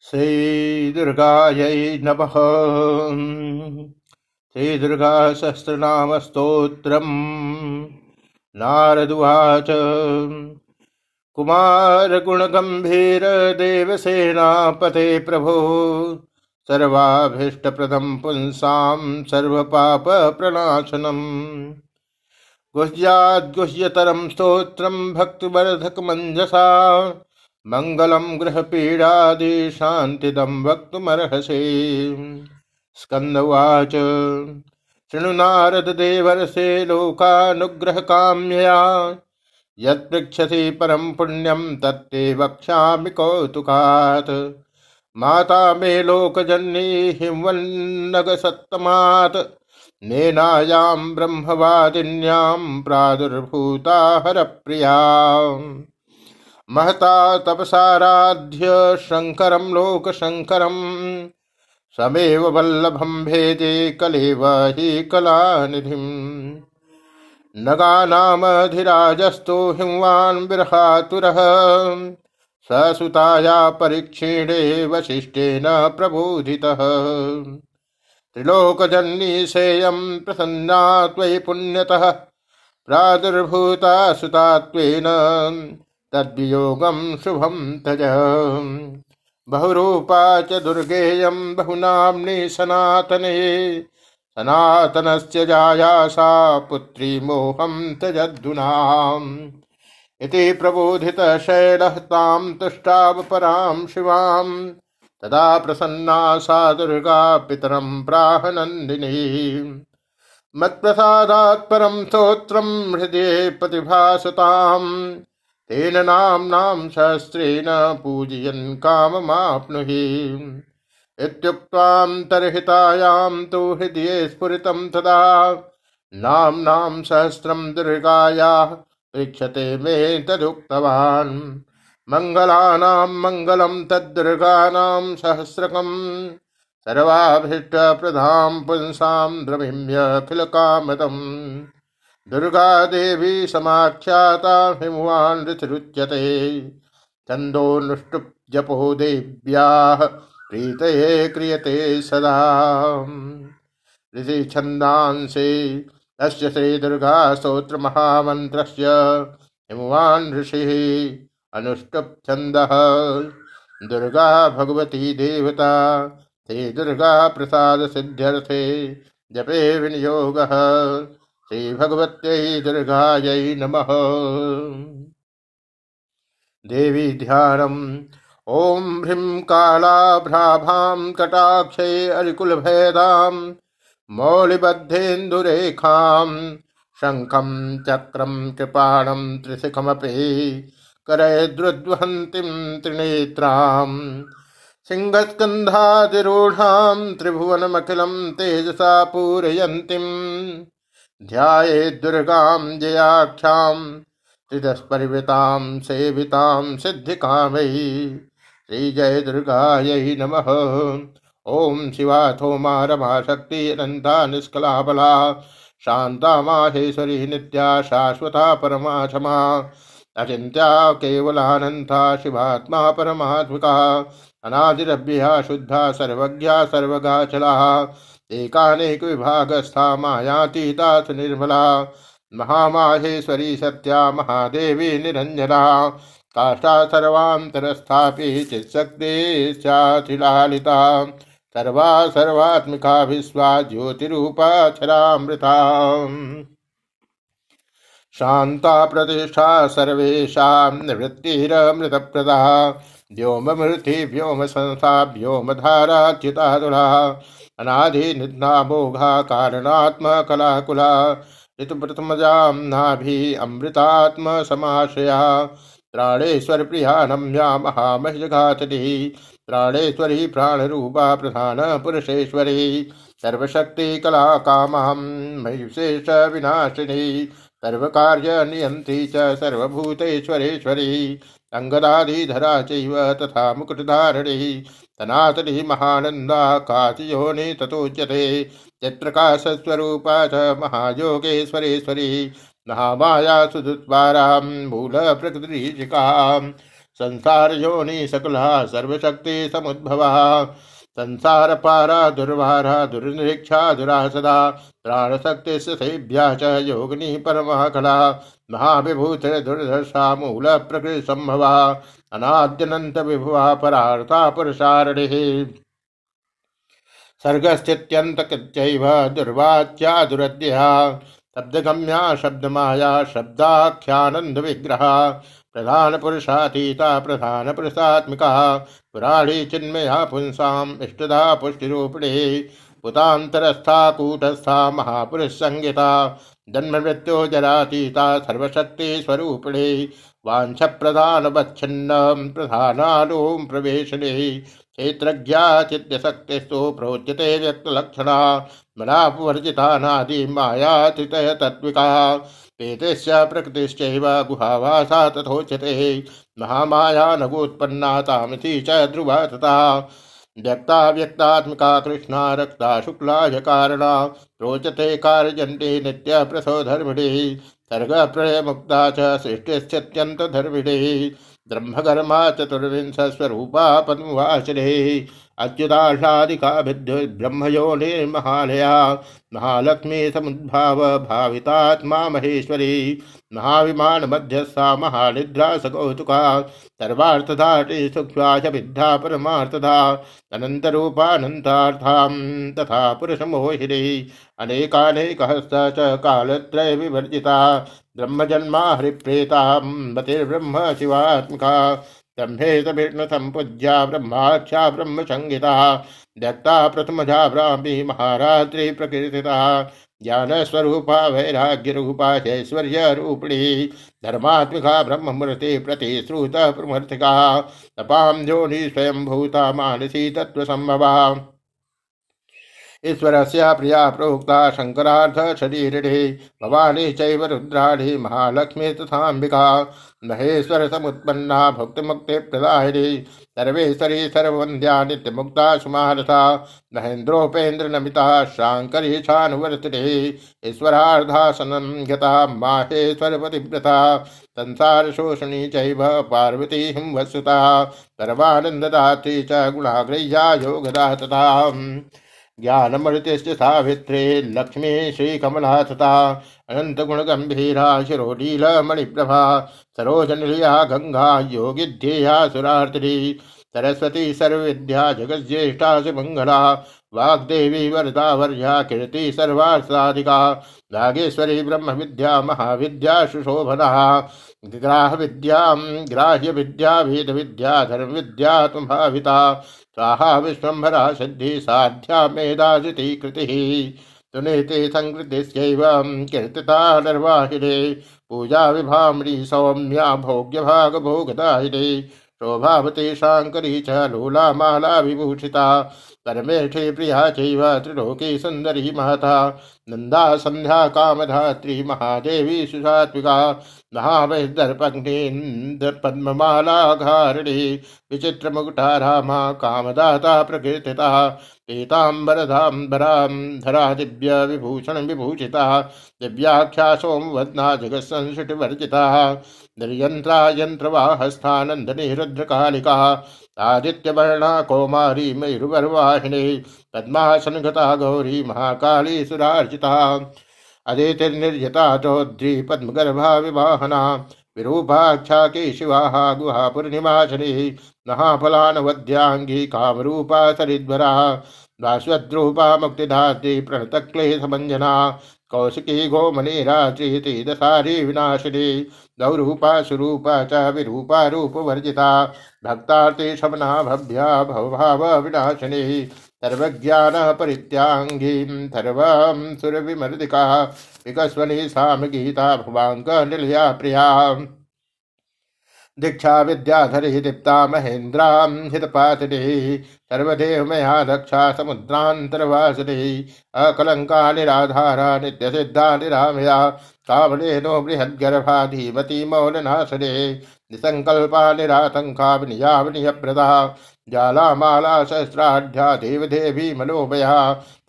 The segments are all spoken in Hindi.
श्रीदुर्गायै नमः। श्रीदुर्गासहस्रनामस्तोत्रम्। नारदुवाच। कुमारगुणगम्भीर देवसेनापते प्रभो। सर्वाभीष्टप्रदं पुंसां सर्वपापप्रणाशनम्। गुह्याद्गुह्यतरं स्तोत्रं भक्तिवर्धकमञ्जसा। मङ्गलं गृहपीडादिशान्तिदं वक्तुमर्हसि। स्कन्दवाच। शृणु नारददेवर्षे लोकानुग्रहकाम्यया। यत्पृच्छसि परं पुण्यं तत्ते वक्ष्यामि कौतुकात्। माता मे लोकजन्नी हिंवन्नगसत्तमात् नेनायां ब्रह्मवादिन्यां प्रादुर्भूता हरप्रिया महता तपसाराध्य शङ्करं लोकशङ्करम् समेव वल्लभं भेदे कलेव हि कलानिधिम् नगानामधिराजस्तु हिंवान् विरहातुरः ससुताया परीक्षीणे वसिष्ठेन प्रबोधितः। त्रिलोकजन्नी सेयं प्रसन्ना त्वयि पुण्यतः। प्रादुर्भूता सुतात्वेन तद्वियोगं शुभं तज। बहुरूपा च दुर्गेयं बहुनाम्नि सनातने। जाया सा पुत्री मोहं त्यजद्धुनाम् इति प्रबोधितः शैलः तां तुष्टाव परां तदा प्रसन्ना सा दुर्गा पितरं प्राह नन्दिनी मत्प्रसादात् परं स्तोत्रं हृदये प्रतिभासताम्। तेन नाम्नां पूजयन् काममाप्नुहि। इत्युक्त्वान्तर्हितायां तु हृदये स्फुरितं तदा। नाम्नां सहस्रं दुर्गायाः पृच्छते मे तदुक्तवान्। मङ्गलानां मङ्गलं तद्दुर्गानां सहस्रकम्। सर्वाभीष्टप्रधां पुंसां द्रविम्यखिलकामदम् दुर्गा देवी समाख्याता हिमवान् ऋतुरुच्यते। छन्दोनुष्टुप् जपो देव्याः, प्रीतये क्रियते सदा। ऋषि छन्दांसे, तस्य श्रीदुर्गा स्तोत्रमहामन्त्रस्य हिमवान् ऋषिः, अनुष्टुप् छन्दः। दुर्गा भगवती देवता ते दुर्गा प्रसाद सिद्ध्यर्थे, जपे विनियोगः। श्रीभगवत्यै दुर्गायै नमः। देवी ध्यानम्, ॐ ह्रीं कालाभ्राभां कटाक्षे अरिकुलभेदां मौलिबद्धेन्दुरेखां शङ्खं चक्रं कृपाणं त्रिशिखमपि करयद्रुद्वहन्तीं त्रिनेत्राम् सिंहस्कन्धातिरूढां त्रिभुवनमखिलं तेजसा पूरयन्तीम्। ध्यायेत् दुर्गां जयाख्यां, त्रिदशपरिवृतां सेवितां सिद्धिकामयी। श्रीजय दुर्गायै नमः। ॐ शिवा थोमा रमा शक्ति अनन्ता निष्कला बला शान्ता माहेश्वरी नित्या शाश्वता परमा क्षमा अचिन्त्या केवलानन्ता शिवात्मा परमात्मिका। अनादिरभ्या शुद्धा सर्वज्ञा सर्वगाचला। एकानेक विभागस्था मायातीता निर्मला। महामाहेश्वरी सत्या महादेवी निरञ्जना। काष्ठा सर्वान्तरस्थापि चित्शक्तिश्चाथिलालिता सर्वा सर्वात्मिका विश्वा ज्योतिरूपाक्षरामृता शान्ता प्रतिष्ठा सर्वेषां निवृत्तिरमृतप्रदा। व्योममृति व्योम संस्था व्योमधाराच्युतादुला अनाधि निधनामोघा कारणात्मकलाकुला। ऋतुप्रथमजां नाभि अमृतात्म समाश्रया प्राणेश्वर प्रिया नम्या महामहिषघातनी प्राणेश्वरी प्राणरूपा प्रधान पुरुषेश्वरी सर्वशक्ति कला कामां मयुषेष विनाशिनी सर्वकार्य नियन्त्री च सर्वभूतेश्वरेश्वरी। अङ्गदाधिधरा चैव तथा मुकुटधारिणी महानंद महानन्दा काचियोनि ततोच्यते। चित्रकाशस्वरूपा च महायोगेश्वरेश्वरी महामाया सुदुत्वारां मूलप्रकृतिशिखां संसार योनि सकला सर्वशक्ति समुद्भव संसार पारा दुर्वारा, दुर्निरीक्षा, दुरासदा प्राण शक्ति सेभ्या च योगिनी परमा कला महाविभूत दुर्दशा मूल प्रकृति संभवा अनाद्यनंत विभुवा परार्था पुरुषारणि सर्गस्थित्यन्तकृत्यैव दुर्वाच्या दुरद्या शब्दगम्या, शब्दमाया शब्दाख्यानंद विग्रह प्रधान पुरुषातीता प्रधान पुरुषात्मिका पुराणी चिन्मया पुंसाम इष्टदा पुष्टिरूपिणे पुतांतरस्था कूटस्था महापुरुष संगीता जन्म मृत्यु जरातीता, सर्वशक्ति स्वरूपिणे वांछ प्रधान बच्छिन्न प्रधानालोम प्रवेशने क्षेत्रज्ञा चिद्यशक्तिस्तु प्रोच्यते व्यक्तलक्षणा मनापवर्जितानादि मायातितय तत्त्विका प्रकृतिश्चैव गुहावासा तथोचते महामाया नगोत्पन्ना तामिति च ध्रुवा तथा व्यक्ता व्यक्तात्मिका कृष्णा रक्ता शुक्लाय कारणा रोचते कार्यजन्ते नित्य प्रसो धर्मिणी सर्ग प्रलय मुक्ता च सृष्टिश्चत्यन्त धर्मिणी ब्रह्मकर्मा चतुर्विंश स्वरूपा पद्मवासरे अच्युताशादिका विद्युत ब्रह्मयो निर्महालया महालक्ष्मी समुद्भाव भावितात्मा महेश्वरी महाविमान मध्यस्था महानिद्रा सकौतुका सर्वार्थधाटी सूक्ष्माच विद्या परमार्थधा। अनन्तरूपानन्तार्थां तथा पुरुषमोहिनी। अनेकानेकहस्त च कालत्रय विवर्जिता ब्रह्मजन्मा हरिप्रेतां मतिर्ब्रह्म शिवात्मका। ब्रह्मेत विष्णु संपूज्या ब्रह्माख्या ब्रह्म संहिता व्यक्ता प्रथमजा ब्राह्मी महारात्रि प्रकृतिता ज्ञान स्वरूपा वैराग्य रूपा ऐश्वर्य रूपिणी धर्मात्मिका ब्रह्ममूर्ति प्रतिश्रुत प्रमर्थिका तपाम जोनि स्वयं भूता मानसी तत्व संभवा ईश्वर से प्रिया प्रोक्ता शंकरार्थ शरीरिणे, भवानी चैव रुद्राणी, महालक्ष्मी तथाम्बिका महेश्वर समुत्पन्ना भुक्ति मुक्ति प्रदायिनी सर्वेश्वरी सर्ववंद्या नित्य मुक्ता सुमारथा महेन्द्रोपेन्द्र नमिता शांकरी छानुवर्तिने, ईश्वरार्धासनं गता माहेश्वर पतिव्रता संसार शोषणी चैव पार्वती हिंवसुता सर्वानन्ददात्री च गुणाग्रह्या योगदा तथा ज्ञानमृतिश्च सावित्रे लक्ष्मी श्रीकमला तथा अनन्तगुणगम्भीरा, शिरोलीलमणिप्रभा सरोजनिलया गङ्गा योगिध्येया सुरार्तिनी, सरस्वती, सर्वविद्या, जगज्येष्ठा सुमङ्गला वाग्देवी वरदा वर्या कीर्ति सर्वार्थाधिका नागेश्वरी ब्रह्म विद्या महाविद्या, सुशोभना ग्राह विद्या ग्राह्य विद्या वेद विद्या धर्म विद्या तुम्भाविता। स्वाहा विश्वभरा सिद्धि साध्या मेधाजिति कृति। सुनीति संकृतिश्चैव कीर्तिता निर्वाहिने। पूजा विभाम्री सौम्या भोग्य भाग भोगदाहिने शोभावती शांकरी च लोलामाला विभूषिता परमेष्ठे प्रिया चैव त्रिलोकी सुंदरी महता। नंदा संध्या कामधात्री महादेवी सुसात्विका। महावैदर्पग्नि पद्ममालाघारिणी विचित्र मुकुटा रामा कामदाता प्रकीर्तिता। पीताम्बरधाम्बरां धरा दिव्य विभूषण विभूषिता। दिव्याख्या सोमवदना जगत्संसुटिवर्जिता निर्यंत्रा यंत्रवाहस्थानंदनी रुद्रकालिका आदित्यवर्णा कौमारी मयूरवर्वाहिनी पद्मासनगता गौरी महाकाली सुरार्जिता अदितिर्निर्यता चौध्री पद्मगर्भा विवाहना विरूपाख्या के शिवा गुहापुर्निवासनी महाफलानवद्यांगी कामरूपा सरिद्वरा दास्वद्रूपा मुक्तिधात्री प्रणतक्लेशभञ्जना कौशिकी गोमनी राज़ी दसारी विनाशिनी दौरूपा सुरूपा च विरूपा रूपवर्जिता, भक्तार्थे शमना भव्या भवभाव विनाशिनी, सर्वज्ञान परित्यांगी सर्वं सुरविमर्दिका, विकस्वनी साम गीता भुवाङ्क निलया प्रिया। दीक्षा विद्याधर ही दीप्ता महेन्द्रां हितपातिनी सर्वदेव मया दक्षा समुद्रान्तरवासिनी अकलंका निराधारा नित्य सिद्धा निरामया कामणेनो बृहद्गर्भा धीमती मौलनाशने निसंकल्पा निरातंका विनिया विनियप्रदा जाला माला सहस्राढ़्या देव देवी मनोभया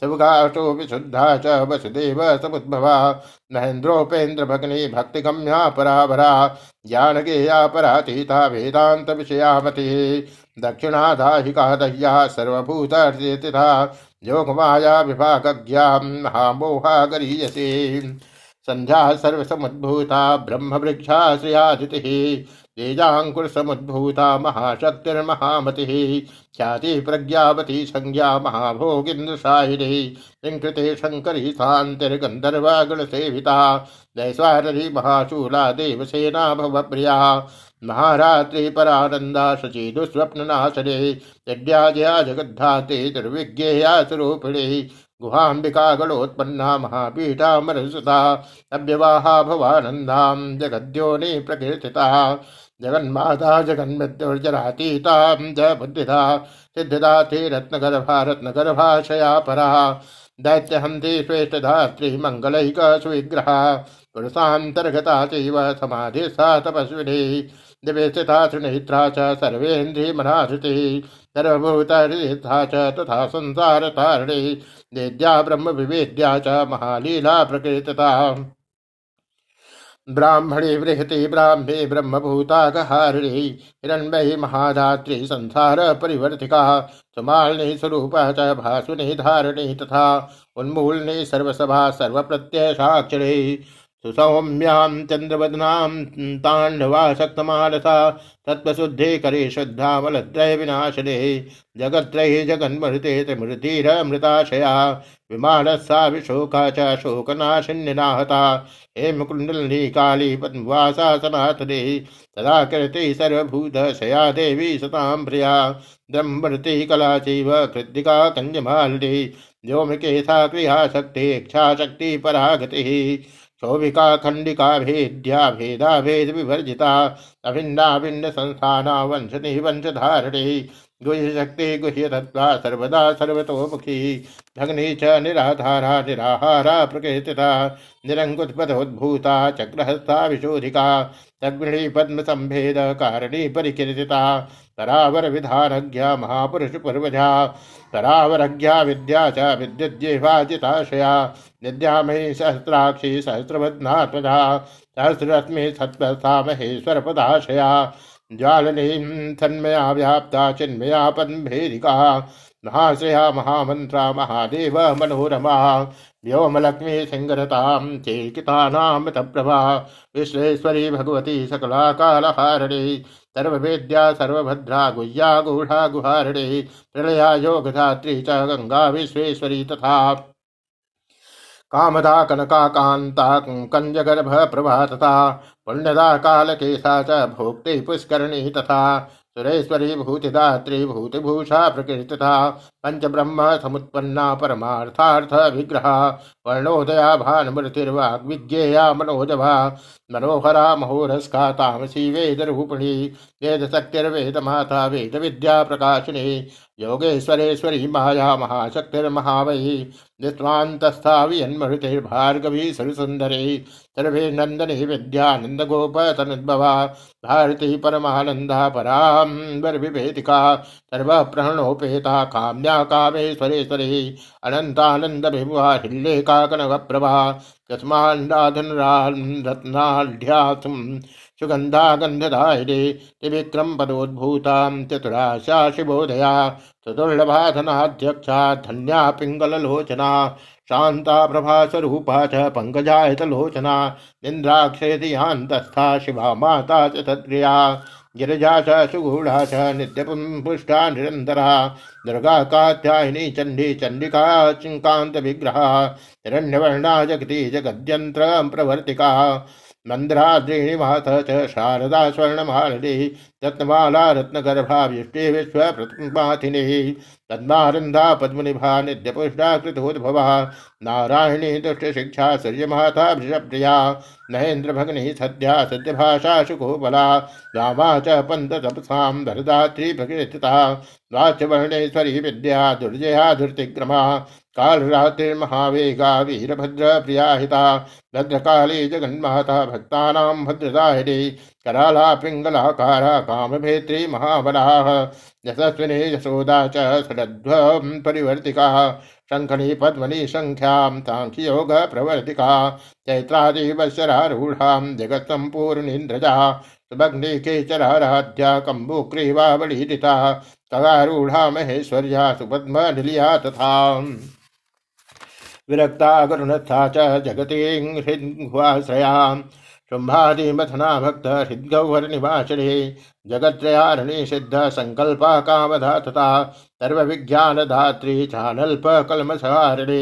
शिवगाटो विशुद्धा च वसुदेव समुद्भवा महेन्द्रोपेन्द्र भगनी भक्तिगम्या पराभरा ज्ञानगेया परातीता वेदांत विषयामति दक्षिणाधाहिका दह्या सर्वभूत योगमाया विभागज्ञा महामोहा गरीयसे संध्या सर्वसमुद्भूता ब्रह्मवृक्षा श्रियादितिः तेजाङ्कुरसमुद्भूता महाशक्तिर्महामतिः ख्याति प्रज्ञावती संज्ञा महाभोगिन्द्रशाहिनी कृते शङ्करी शान्तिर्गन्धर्वगणसेविता दैस्वाररी महाशूला देवसेना भवप्रिया महारात्रि परानंदा शची दुस्वप्ननाशने, यज्ञाजया जगद्धाते दुर्विज्ञेया स्वरूपिणी गुहाम्बिका गणोत्पन्ना महापीठा मरसुता अव्यवाहा भवानन्दां, जगद्योनि प्रकीर्तिता, जगन्माता, जगन्मृत्युर्जरातीतां ज बुद्धिदा सिद्धिदा रत्नगर्भा रत्नगर्भाशया परा दैत्यहन्ति श्रेष्ठधात्री मङ्गलैकसुविग्रहा पुरुषान्तर्गता चैव समाधिस्था तपस्विनी। दिवे स्थिता च सर्वेन्द्रियमनाधृतिः सर्वभूतहृदिस्था च तथा संसारतारिणी निद्या ब्रह्म विवेद्या च महालीला प्रकृतता ब्राह्मणी बृहति ब्राह्मे ब्रह्मभूतागहारिणी, हिरण्मयी महाधात्री संसार परिवर्तिका सुमालिनी स्वरूप च भासुनी धारिणी तथा उन्मूलनी सर्वसभा सर्वप्रत्यय सुसौम्यां चन्द्रवदनां ताण्डवासक्तमानसा तत्त्वशुद्धे करे शुद्धामलत्रय विनाशने जगत्त्रये जगन्मृते त्रिमृतिरमृताशया विमानस्सा विशोका च शोकनाशिन्यनाहता हेमकुण्डलिनी काली पद्मवासा सनातने तदा कृति सर्वभूतशया देवी सतां प्रिया। ब्रह्मृति कला चैव कृत्तिका कञ्जमालिनी व्योमकेशा क्रियाशक्ति शोभिका खंडिका भेद्या भेदा भेद विवर्जिता अभिन्ना भिन्न संस्थाना वंशनि वंशधारणी गुह्य शक्ति गुह्य तत्वा सर्वदा सर्वतोमुखी, भग्नि च निराधारा, निराहारा प्रकृतिता निरङ्कुत्पथोद्भूता चक्रहस्ता विशोधिका तग्णी पद्म संभेद कारणी परिकीर्तिता तरावर विधानज्ञा महापुरुष पूर्वजा तरावरज्ञा विद्या च विद्युज्जेवाजिताशया विद्यामयी सहस्राक्षी सहस्रवद्नात्मजा सहस्ररश्मि सत्पथा महेश्वर पदाशया ज्वालनीं तन्मया व्याप्ता चिन्मया पद्मभेदिका, महाश्रया महामंत्रा महादेव मनोरमा, व्योमलक्ष्मी सिंहरतां चेकितानां तप्रभा विश्वेश्वरी भगवती सकला कालहारिणी सर्ववेद्या सर्वभद्रा गुह्या गूढ़ा गुहारिणी प्रलया योगधात्री च गंगा विश्वेश्वरी तथा कामदा कनकाकान्ता कंजगर्भ प्रभा तथा पुण्यदा कालकेशा च भोक्ति पुष्करणी तथा सुरेश्वरी भूतिदात्री भूतिभूषा प्रकृतिता पंच ब्रह्म समुत्पन्ना परमार्थार्थ विग्रह वर्णोदया भानुमृतिर्वाग्विज्ञेया मनोजभा, मनोहरा महोरस्का तामसी वेद रूपिणी वेद शक्तिर्वेद माता वेद विद्या प्रकाशिनी योगेश्वरेश्वरी माया महाशक्तिर्महावयी निस्वान्तस्था वियन्मृतिर्भार्गवी सरसुन्दरी, सर्वे नन्दनी विद्यानन्द गोपतनुद्भवा भारती परमानन्दा पराम्बर विभेदिका सर्वप्रणोपेता काम्या कामेश्वरेश्वरी अनन्तानन्द विभुवा हिल्लेका कनकप्रभा सुगंधा गंधदायिने त्रिविक्रम पदोद्भूतां चतुराशा शिवोदया चतुर्लभाधनाध्यक्षा धन्या पिङ्गललोचना शान्ता प्रभास्वरूपा च पङ्कजायतलोचना इन्द्राक्षयधियान्तस्था शिवा माता च तत्प्रिया गिरिजा च सुगूढ़ा च नित्यपुष्टा निरंतरा। दुर्गा कात्यायनी चंडी चंडिका चिंकांत विग्रह हिरण्यवर्णा जगती जगद्यंत्र प्रवर्तिका। मन्द्राद्रीणिमाथ च शारदा स्वर्णमालिनी। रत्नमाला रत्नगर्भा विष्टि पद्मारंधा पद्मनिभा नित्यपुष्टा कृतोद्भवा नारायणी दुष्टशिक्षा महेन्द्र भगनी सद्या सत्यभाषा शुकोबला रामा च पंत तपसां वरदात्री प्रकृतिता वाच्यवर्णेश्वरी विद्या दुर्जया धृतिग्रमा कालरात्रिर्महावेगा वीरभद्र प्रियाहिता। भद्रकाली जगन्माता भक्तानां भद्रदायिनी कराला पिङ्गलाकारा कामभेत्री महाबलाः यशस्विनी यशोदा च षडध्वं परिवर्तिका। शङ्खनी पद्मनी सङ्ख्यां साङ्ख्ययोग प्रवर्तिका। चैत्रादिवत्सरारूढां जगत्सम्पूर्णीन्द्रजा। सुभग्नि केचराराध्या कम्बुक्रीवावलीदिता तगारूढ़ा महेश्वर्या सुपद्मनिलिया तथा। विरक्ता गरुणस्था च जगति हृद्वाश्रया शुम्भादिमथना भक्त हृद्गौहरनिवासिने जगत्रयारणे सिद्ध संकल्प कामधा तथा सर्वविज्ञानधात्री चानल्पकल्मसहारिणे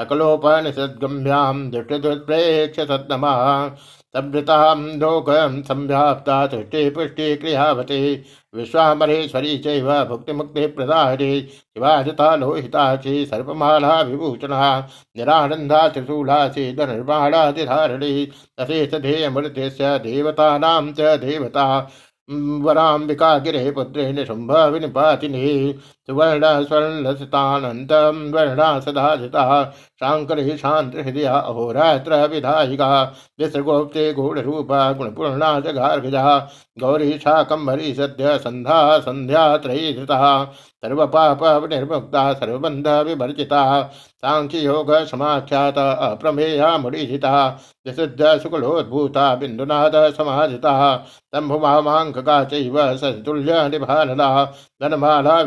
सकलोपनिषद्गम्यां दृष्टिदुत्प्रेक्ष सद्नमः संवृतां लोकं संव्याप्ता तुष्टि पुष्टि क्रियावते विश्वामरेश्वरी चैव भुक्तिमुक्तिप्रदायिनी शिवाजिता लोहिताची सर्पमाला विभूषणा। निरानन्दा त्रिशूलासी धनुर्बाणादिधारिणी तथेशधेयमृत्यस्य देवतानां च देवता। वराम्बिका गिरे पुत्रे निशुम्भ विनिपातिनी। सुवर्ण स्वर्णसितानन्तं वर्णा सदा जिता शाङ्करी शान्तहृदया अहोरात्र विधायिका। विश्रगोप्ते गूढरूपा गुणपूर्णा जगार्गजा गौरी शाकम्भरी सद्य सन्धा सन्ध्या त्रयी धृता सर्वपाप निर्मुक्ता सर्वबन्ध विभर्जिता साङ्ख्ययोग समाख्यात अप्रमेया मुनिजिता विशुद्ध शुक्लोद्भूता बिन्दुनाद समाजिता तम्भुमामाङ्कका चैव सन्तुल्य निभानला धनमाला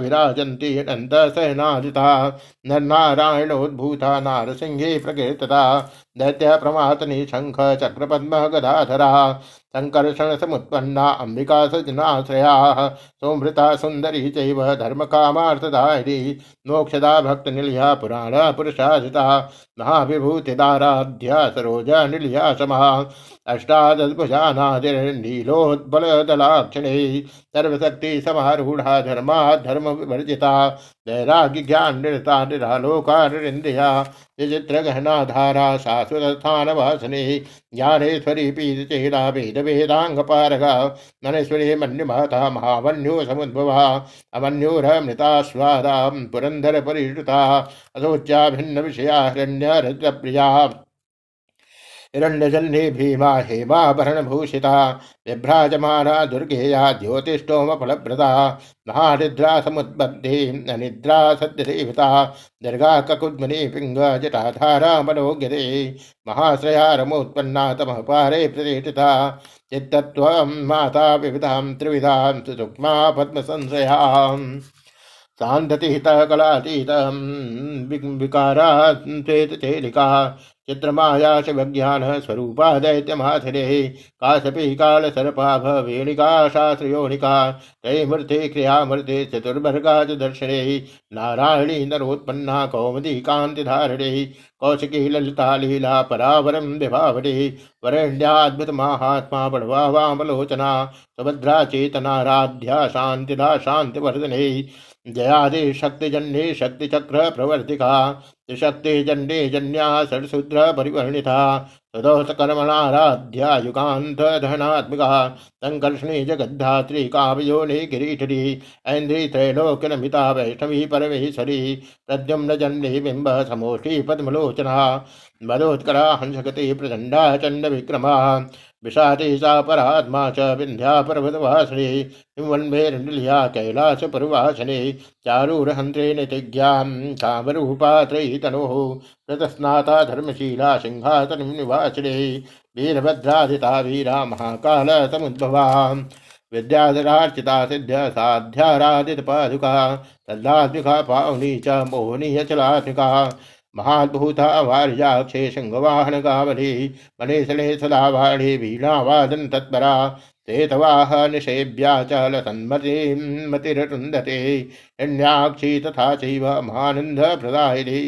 विराजन्ति अनन्तसहनादिता नरनारायणोद्भूता नारसिंहे प्रकीर्तता दैत्य प्रमातनी शंख चक्र पद्म गदाधरा संकर्षण समुत्पन्ना अंबिका सजनाश्रया सोमृता सुंदरी चैव धर्म कामार्थदायिनी मोक्षदा भक्त निलिया पुराण पुरुषाधिता महाविभूतिदाराध्या सरोजा निलिया समा अष्टादशभुजानादिर्नीलोद्बलदलाक्षणे सर्वशक्ति समारूढ़ा धर्मा धर्म विवर्जिता वैराग्य ज्ञान निरता निरालोका निरिंद्रिया विचित्र गहना धारा शाश्वत वासने ज्ञानेश्वरी पीत चेला वेद वेदांग पारगा मनेश्वरी मन्युमाता, महावन्यो समुद्भवा, अमन्योरमृतास्वादा पुरंधर परिष्टुता असोच्या भिन्न विषया हिरण्य हृद्र प्रिया हिरण्यजल्नि भीमा हेमाभरणभूषिता विभ्राजमाना दुर्गेया ज्योतिष्टोमफलप्रदा महानिद्रा समुद्बद्धि अनिद्रा सद्यदेवता दीर्घा ककुद्मनि पिंग जटाधारा मनोज्ञते महाश्रया रमोत्पन्ना तमः पारे प्रतिष्ठिता, चित्तत्वं माता विविधां त्रिविधां सुसूक्ष्मा पद्मसंश्रयाम् सान्धतिहितः कलातीतं विकारा चेतचेलिका चित्रमाया शिवज्ञान स्वरूपा दैत्यमाथिरे काशपी काल सर्पाभ वेणिका शास्त्रयोनिका तैमूर्ते क्रियामूर्ते चतुर्भर्गा च नारायणी नरोत्पन्ना कौमुदी कान्तिधारिणे कौशिकी ललिता लीला परावरम विभावरे वरण्याद्भुत महात्मा बड़वा वामलोचना सुभद्रा चेतनाराध्या शांतिदा शांतिवर्धने जयादि शक्तिजन्ये शक्तिचक्र प्रवर्तिका शक्ति जन्ये जन्या षड्शूद्र परिवर्णिता तदोषकर्मणाराध्या युगान्त धनात्मिका संकर्षणी जगद्धात्री काव्योनि किरीटरी ऐन्द्री त्रैलोक्यनमिता वैष्णवी परमेश्वरी। प्रद्युम्न जन्नी बिम्ब समोष्ठी पद्मलोचना मदोत्करा हंसगति प्रचण्डा चण्ड विषादी सा परात्मा च विन्ध्या पर्वतवासिनी हिमवन्मेर्निल्या पुरवासिनी चारूरहन्त्रे नितिज्ञां कामरूपा त्रयी तनोः प्रतस्नाता धर्मशीला सिंहासनं निवासिनी वीरभद्राधिता वीरा महाकाल समुद्भवा, विद्याधरार्चिता सिद्ध्य साध्याराधितपादुका तल्लात्मिका पावनी च मोहनी अचलात्मिका महाद्भूता वार्याक्षे शृङ्गवाहन गावली मनेशने सदावाणी वीणावादन तत्परा तेतवाह निषेव्या च लसन्मतिर्मतिरुन्धते हिण्याक्षी तथा चैव महानन्दप्रदायिनी प्रदायिनी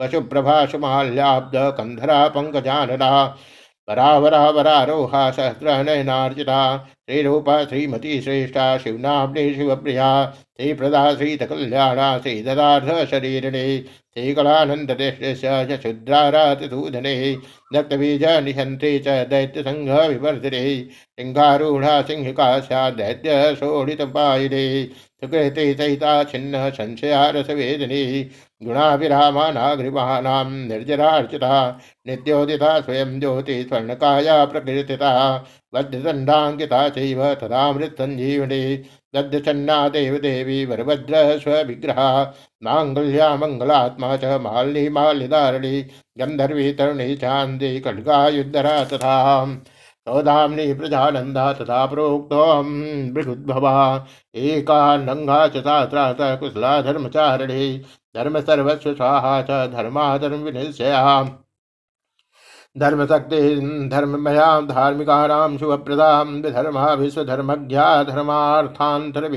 पशुप्रभासुमाल्याब्द कन्धरा पङ्कजानना परावरा वरारोहा सहस्रनयनार्जिता श्रीरूपा श्रीमती श्रेष्ठा, शिवनाम्ने शिवप्रिया, श्रीप्रदा श्रीतकल्याणा श्रीददार्थ शरीरिणे श्रीकलानन्ददेशस्य शुद्रारातिसूधने दत्तबीज निहन्त्रे च दैत्यसङ्घविवर्धिने सिंहारूढ़ा सिंहिका स्यात् दैत्य शोणितपायिने सुकृते सहिता छिन्न संशया रसवेदिनी गुणाभिरामानाग्रिवाणां निर्जरार्चिता नित्योदिता स्वयं ज्योति स्वर्णकाया प्रकीर्तिता बद्धदण्डाङ्किता चैव तदामृतसञ्जीवनी दग्धचन्ना देवदेवी वरभद्र स्वविग्रहा माङ्गल्या मङ्गलात्मा च माल्नी माल्यधारिणी गन्धर्वी तरुणी चान्दी खड्गायुद्धरा तथा। सौदाम्नि प्रजानन्दा तथा प्रोक्तोऽहं भृगुद्भवा एका नङ्गा च सात्रात, कुशला धर्मचारिणी। धर्म सर्वस्व स्वाहा च, धर्मा धर्म विनिश्चया धर्मशक्ति धर्ममया धार्मिकानां शुभप्रदां विधर्मा, विश्वधर्मज्ञा धर्मार्थान्तर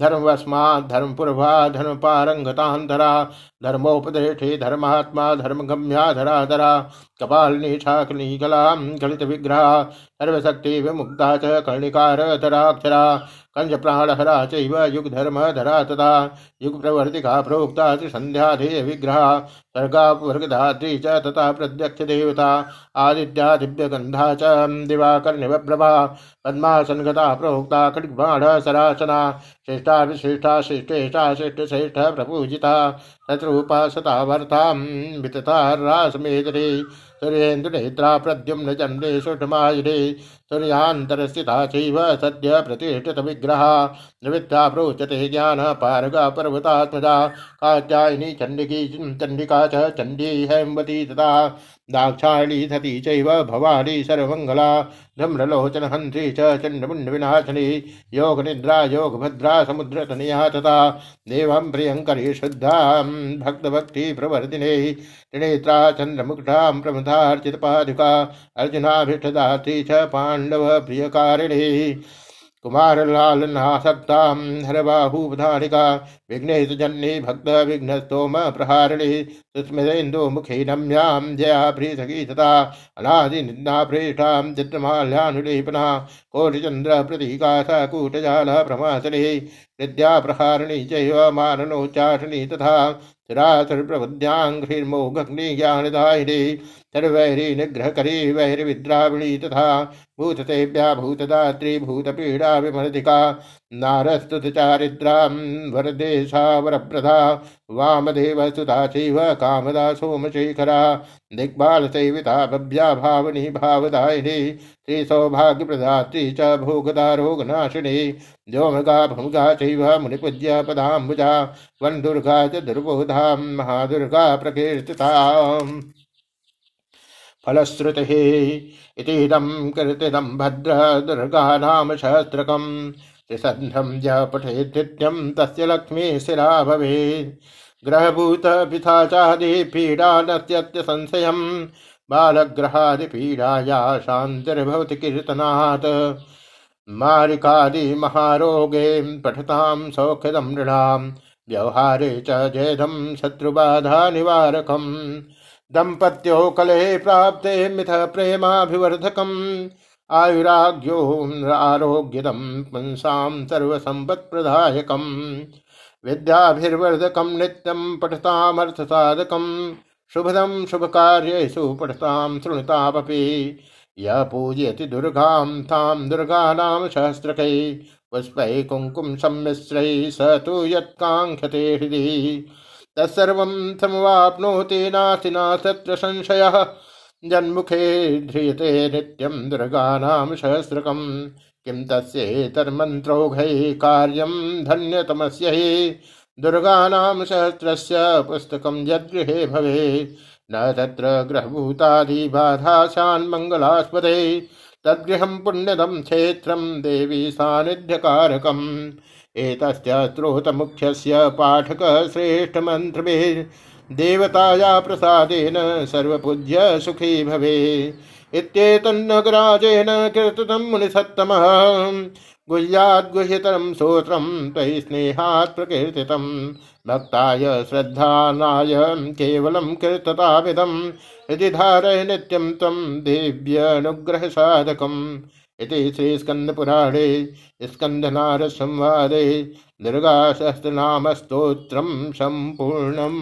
विग्रह धर्मवस्मात् धर्मपूर्वा धर्मपारंगतांतरा धर्मोपदेशे धर्मात्मा, धर्मगम्या, धराधरा, कपालिनी, शाकिनी, कलां गलित विग्रह सर्वशक्ति विमुक्ता च कर्णिकारधराक्षरा कंज प्राणहरा चैव युग धर्म धरा तथा युग प्रवर्तिका प्रोक्ता संध्याधेय विग्रह सर्गावर्गधात्री च तथा प्रत्यक्ष देवता आदित्या दिव्यगंधा च, दिवाकर्णिवप्रभा, पद्मासनगता प्रोक्ता कटिबाण सरासना श्रेष्ठा विश्रेष्ठा श्रेष्ठेष्ठा श्रेष्ठ श्रेष्ठ प्रपूजिता शत्रुपा सता वर्ता वितता रासमेदरे सूर्येन्दुनेत्रा प्रद्युम्न चन्द्रे सुषमायुरे सूर्यान्तरस्थिता चैव सद्य प्रतिष्ठितविग्रहा निवृत्ता प्रोचते ज्ञानपारगा पर्वतात्मजा। कात्यायिनी चण्डिकी चण्डिका च चण्डी हैम्वती तथा। दाक्षायणी सती चैव भवानी सर्वमङ्गला। धम्रलोचनहन्त्री च चण्डमुण्डविनाशिनी। योगनिद्रा, योगभद्रा, समुद्रतनया तथा। देवं प्रियङ्करी शुद्धां भक्तभक्तिप्रवर्धिने त्रिनेत्रा चन्द्रमुग्धां प्रमदार्चितपादुका अर्जुनाभिष्टदात्री च पाण्डवप्रियकारिणी। कुमारलालनासक्तां हरबाहुधारिका विघ्नेशजन्ये भक्त विघ्नस्तोम प्रहारिणी सुस्मितेन्दुमुखी नम्यां जया प्रीसखी तथा अनादिनिन्दाप्रेष्ठां चित्रमाल्यानुलेपना कोटिचन्द्रप्रतीका स कूटजाल प्रमासने विद्याप्रहारिणी चैव मारणोच्चारिणी तथा चिरासुरप्रबुद्ध्याङ्घ्रिर्मोघग्निज्ञानदायिनी सर्वैरी निग्रहकरी वैर्विद्राविणी तथा भूतसेव्या भूतदात्री भूतपीडा विमर्दिका। नारस्तुतचारिद्रां वरदेशा वरप्रधा वामदेवस्तुता चैव कामदा सोमशेखरा। दिग्बालसेविता भव्या भावनी भावदायिनी। श्रीसौभाग्यप्रदात्री च भोगदारोगनाशिनी व्योमगा भुमगा चैव मुनिपूज्य पदाम्बुजा। वनदुर्गा च दुर्बोधां महादुर्गा प्रकीर्तिता फलश्रुतिः इतीदं भद्र दुर्गानां सहस्रकम् त्रिसन्ध्यं य पठेद्नित्यं तस्य लक्ष्मीशिरा भवेत्। ग्रहभूतपिथाचादि पीडा नत्यत्यसंशयं बालग्रहादिपीडाया शान्तिर्भवति कीर्तनात्। मारिकादिमहारोगे पठतां सौख्यदं नृणां। व्यवहारे च जयधं शत्रुबाधानिवारकम् दम्पत्यो कलहे प्राप्ते मिथ प्रेमाभिवर्धकम्। आयुराग्यो आरोग्यदं पुंसां सर्वसम्पत्प्रदायकम्। विद्याभिर्वर्धकं नित्यं पठतामर्थसाधकं शुभदं शुभकार्येषु पठतां शृणुतामपि य पूजयति दुर्गां तां दुर्गानां सहस्रकै। पुष्पै सम्मिश्रै स तु यत्काङ्क्षते हृदि। तत्सर्वं समवाप्नोति नास्ति नास्तत्र संशयः। जन्मुखे ध्रियते नित्यं दुर्गानां सहस्रकं। किं तस्येतन्मन्त्रौघैः कार्यं धन्यतमस्य हि। दुर्गानां सहस्रस्य पुस्तकं यद्गृहे भवेत्। न तत्र ग्रहभूतादिबाधाशान्मङ्गलास्पदे तद्गृहं पुण्यदं क्षेत्रं देवी सान्निध्यकारकम्। एतस्य स्रोतमुख्यस्य पाठकः श्रेष्ठमन्त्रभिः देवताया प्रसादेन सर्वपूज्य सुखी भवे। इत्येतन्नगराजेन कीर्तितं मुनिसत्तमः। गुह्याद्गुह्यतरं स्तोत्रं त्वयि स्नेहात् प्रकीर्तितं। भक्ताय श्रद्धानाय केवलं कीर्ततामिदम् इति धारय नित्यं त्वं देव्यनुग्रहसाधकम्। इति श्रीस्कन्दपुराणे स्कन्दनारसंवादे स्त्रोत्र सम्पूर्णम्।